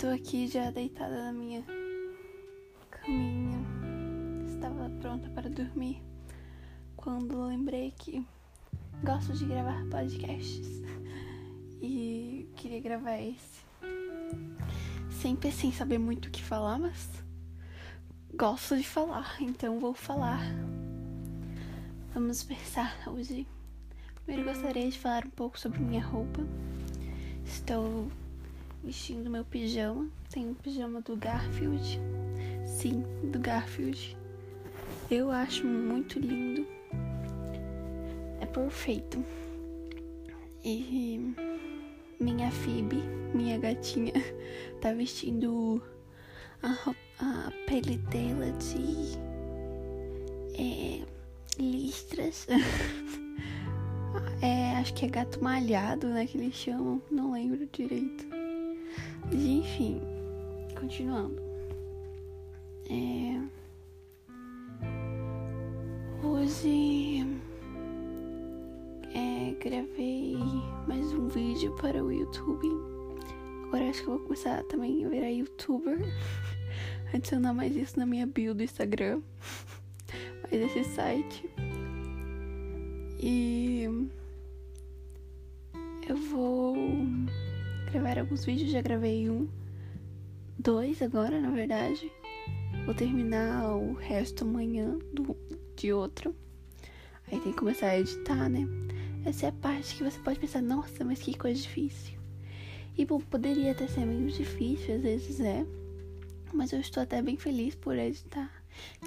Estou aqui já deitada na minha caminha. Estava pronta para dormir quando lembrei que gosto de gravar podcasts e queria gravar esse. Sempre sem saber muito o que falar, mas gosto de falar, então vou falar. Vamos pensar hoje. Primeiro gostaria de falar um pouco sobre minha roupa. Estou vestindo meu pijama. Tem um pijama do Garfield. Sim, do Garfield. Eu acho muito lindo. É perfeito. E minha Phoebe, minha gatinha, tá vestindo a, a pele dela de é, listras. acho que é gato malhado, né? Que eles chamam. Não lembro direito. Mas enfim, continuando. É... Hoje é, gravei mais um vídeo para o YouTube. Agora acho que vou começar também a virar youtuber. Adicionar mais isso na minha bio do Instagram. mais esse site. E gravar alguns vídeos, já gravei um, dois agora, na verdade. Vou terminar o resto amanhã do, de outro. Aí tem que começar a editar, né? Essa é a parte que você pode pensar, nossa, mas que coisa difícil. E bom, poderia até ser meio difícil, às vezes é. Mas eu estou até bem feliz por editar.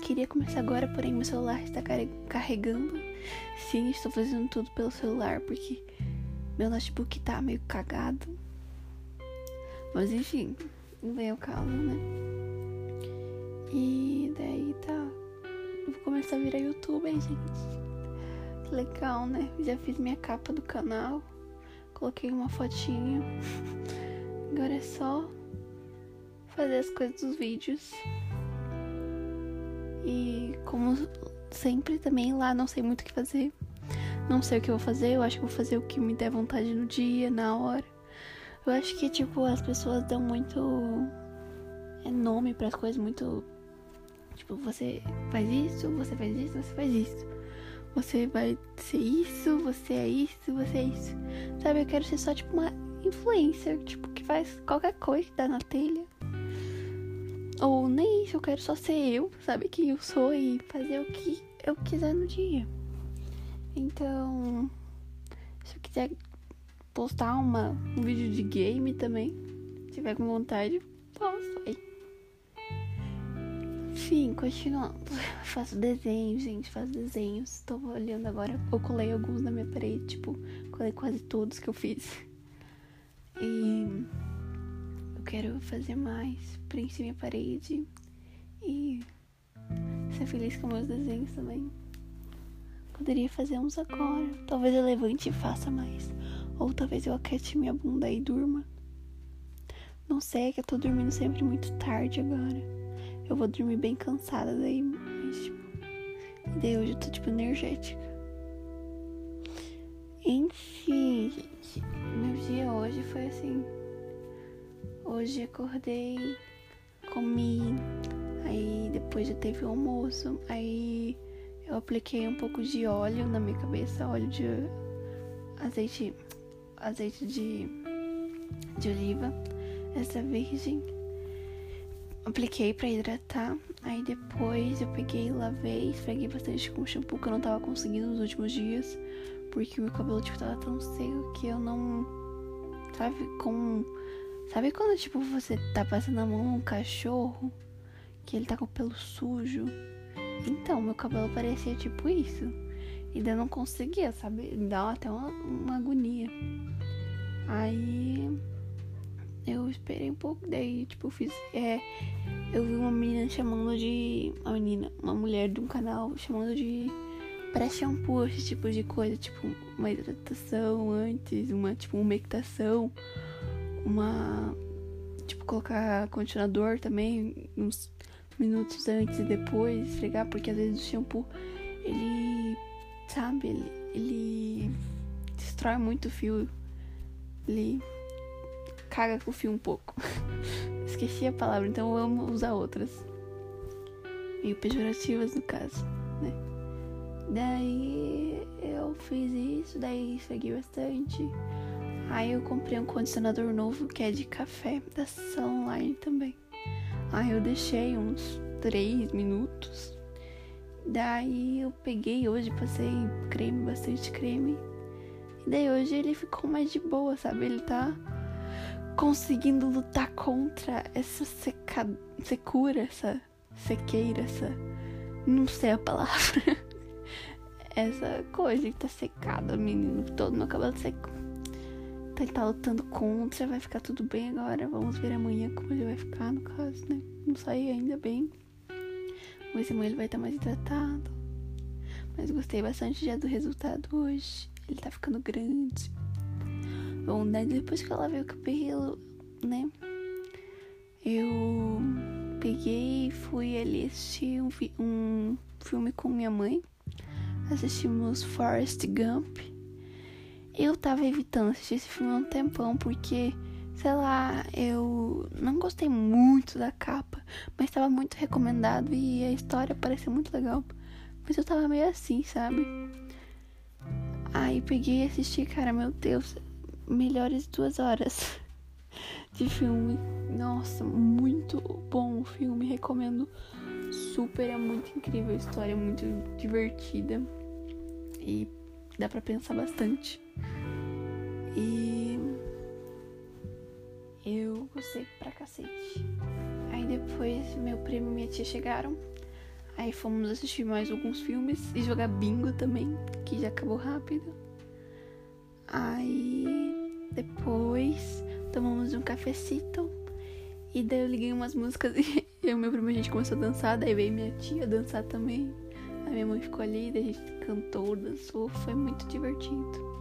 Queria começar agora, porém meu celular está carregando. Sim, estou fazendo tudo pelo celular, porque meu notebook tá meio cagado. Mas enfim, não vem ao caso, né? E daí tá. vou começar a virar youtuber, gente. Legal, né? Já fiz minha capa do canal. Coloquei uma fotinha. Agora é só fazer as coisas dos vídeos. E como sempre também lá não sei muito o que fazer. Não sei o que eu vou fazer, eu acho que vou fazer o que me der vontade no dia, na hora. Eu acho que, tipo, as pessoas dão muito é nome para as coisas muito. Tipo, você faz isso, você faz isso, você faz isso. Você vai ser isso, você é isso, você é isso. Sabe, eu quero ser só, tipo, uma influencer, tipo, que faz qualquer coisa que dá na telha. Ou nem isso, eu quero só ser eu, sabe, quem eu sou e fazer o que eu quiser no dia. Então, se eu quiser postar uma, um vídeo de game também. Se tiver com vontade, posso. Aí. Enfim, continuando. Faço desenhos, gente. Faço desenhos. Tô olhando agora. Eu colei alguns na minha parede. Tipo, colei quase todos que eu fiz. E eu quero fazer mais. Preencher minha parede. E ser feliz com meus desenhos também. Poderia fazer uns agora. Talvez eu levante e faça mais. Ou talvez eu aquete minha bunda e durma. Não sei, é que eu tô dormindo sempre muito tarde agora. Eu vou dormir bem cansada daí, mas tipo. E daí hoje eu tô tipo energética. Enfim, gente. Meu dia hoje foi assim. Hoje acordei, comi, aí depois já teve o almoço, aí eu apliquei um pouco de óleo na minha cabeça, óleo de azeite azeite de, de oliva, essa virgem. Apliquei para hidratar. Aí depois eu peguei, lavei, esfreguei bastante com shampoo que eu não tava conseguindo nos últimos dias. Porque o meu cabelo tipo tava tão seco que eu não. Sabe, com. Sabe quando tipo você tá passando a mão num cachorro? Que ele tá com o pelo sujo? Então, meu cabelo parecia tipo isso. E daí eu não conseguia, sabe? Dá até uma, uma agonia. Aí eu esperei um pouco, daí tipo, fiz. É, eu vi uma menina chamando de. Uma menina, uma mulher de um canal chamando de pré-shampoo, esse tipo de coisa, tipo, uma hidratação antes, uma tipo umectação, uma. Tipo, colocar condicionador também uns minutos antes e depois, esfregar, porque às vezes o shampoo ele sabe? Ele, ele destrói muito o fio. Ele caga com o fio um pouco. Esqueci a palavra, então eu amo usar outras. Meio pejorativas no caso, né? Daí eu fiz isso, daí segui bastante. Aí eu comprei um condicionador novo que é de café da Sunline também. Aí eu deixei uns 3 minutos. Daí eu peguei hoje, passei creme, bastante creme. E daí hoje ele ficou mais de boa, sabe? Ele tá conseguindo lutar contra essa seca... secura, essa sequeira, essa. Não sei a palavra. essa coisa que tá secada, menino. Todo meu cabelo seco. Então ele tá lutando contra, vai ficar tudo bem agora. Vamos ver amanhã como ele vai ficar, no caso, né? Não saí ainda bem. Amanhã ele vai estar mais hidratado. Mas gostei bastante já do resultado hoje. Ele tá ficando grande. Bom, daí depois que eu lavei o cabelo, né? Eu peguei e fui ali assistir um, um filme com minha mãe. Assistimos Forrest Gump. Eu tava evitando assistir esse filme há um tempão porque, sei lá, eu não gostei muito da capa, mas tava muito recomendado e a história parecia muito legal. Mas eu tava meio assim, sabe? Aí peguei e assisti, cara, meu Deus, melhores duas horas de filme. Nossa, muito bom o filme, recomendo super, é muito incrível a história, é muito divertida e dá para pensar bastante. E eu gostei pra cacete. Aí depois meu primo e minha tia chegaram. Aí fomos assistir mais alguns filmes e jogar bingo também, que já acabou rápido. Aí depois tomamos um cafecito e daí eu liguei umas músicas e eu e meu primo a gente começou a dançar, daí veio minha tia dançar também. A minha mãe ficou ali, daí a gente cantou, dançou, foi muito divertido.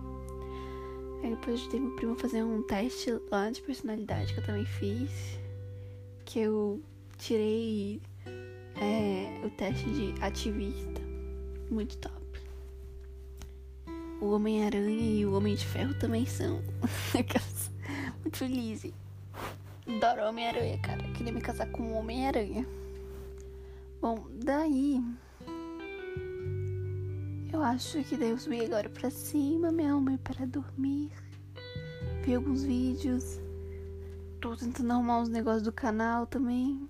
Aí depois eu ajudei meu primo fazer um teste lá de personalidade que eu também fiz. Que eu tirei é, o teste de ativista. Muito top. O Homem-Aranha e o Homem de Ferro também são. muito felizes. Adoro Homem-Aranha, cara. Eu queria me casar com o Homem-Aranha. Bom, daí. Eu acho que Deus veio agora pra cima, minha alma para dormir. Vi alguns vídeos. Tô tentando arrumar uns negócios do canal também.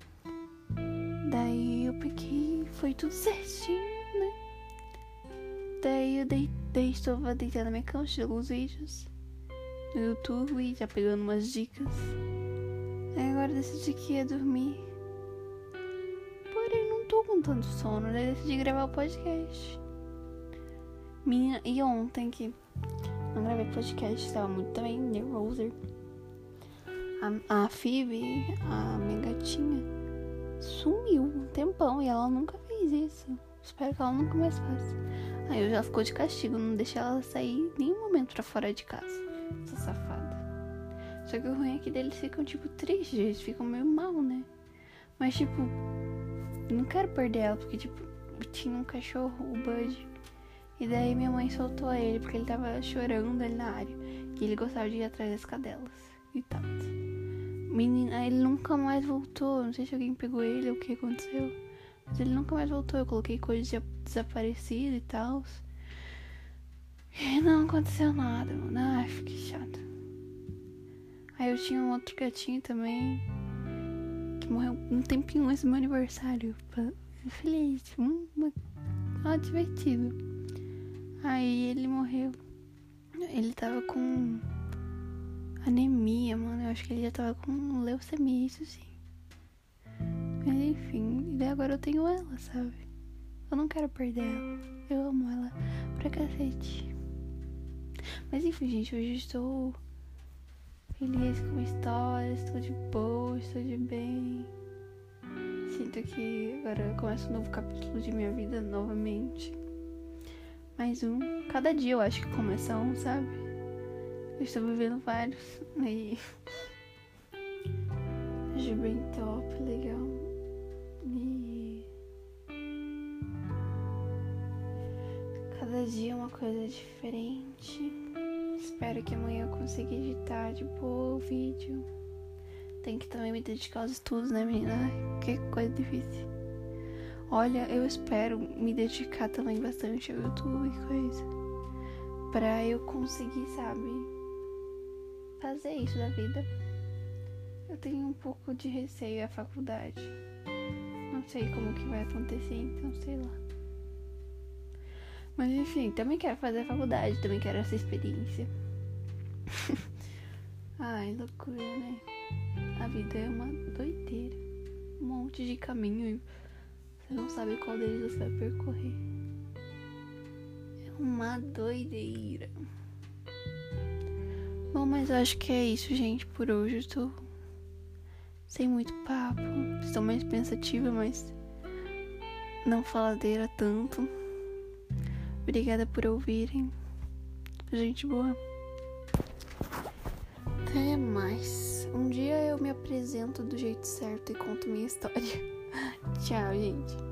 Daí eu peguei, foi tudo certinho, né? Daí eu deitei, estava deitada na minha cama, assistindo alguns vídeos no YouTube, já pegando umas dicas. Aí agora decidi que ia dormir. Porém, não tô com tanto sono, daí decidi gravar o podcast. Minha, e ontem que não gravei podcast, estava muito também nervosa. A, a Phoebe, a minha gatinha, sumiu um tempão e ela nunca fez isso. Espero que ela nunca mais faça. Aí eu já ficou de castigo, não deixei ela sair nenhum momento pra fora de casa. Essa safada. Só que o ruim é que eles ficam, tipo, três dias, ficam meio mal, né? Mas, tipo, não quero perder ela, porque, tipo, tinha um cachorro, o Bud. E daí minha mãe soltou ele, porque ele tava chorando ali na área. E ele gostava de ir atrás das cadelas e tal. Menina, ele nunca mais voltou. Não sei se alguém pegou ele ou o que aconteceu. Mas ele nunca mais voltou. Eu coloquei coisas de desaparecido e tal. E não aconteceu nada, mano. Ai, fiquei chata. Aí eu tinha um outro gatinho também. Que morreu um tempinho antes do meu aniversário. Feliz. Hum, ah, divertido. Aí ele morreu. Ele tava com anemia, mano. Eu acho que ele já tava com leucemia, isso sim. Mas enfim, e agora eu tenho ela, sabe? Eu não quero perder ela. Eu amo ela pra cacete. Mas enfim, gente, hoje eu estou feliz com a história, estou de boa, estou de bem. Sinto que agora começa um novo capítulo de minha vida novamente. Mais um. Cada dia eu acho que começa um, sabe? Eu estou vivendo vários aí. Acho bem top, legal. E. Cada dia é uma coisa diferente. Espero que amanhã eu consiga editar de boa o vídeo. Tem que também me dedicar aos estudos, né, menina? Que coisa difícil. Olha, eu espero me dedicar também bastante ao YouTube e coisa. Pra eu conseguir, sabe? Fazer isso da vida. Eu tenho um pouco de receio à faculdade. Não sei como que vai acontecer, então sei lá. Mas enfim, também quero fazer a faculdade, também quero essa experiência. Ai, loucura, né? A vida é uma doideira. Um monte de caminho não sabe qual deles você vai percorrer. É uma doideira. Bom, mas eu acho que é isso, gente, por hoje. Eu tô sem muito papo. Estou mais pensativa, mas não faladeira tanto. Obrigada por ouvirem. Gente boa. Até mais. Um dia eu me apresento do jeito certo e conto minha história. Tchau, gente.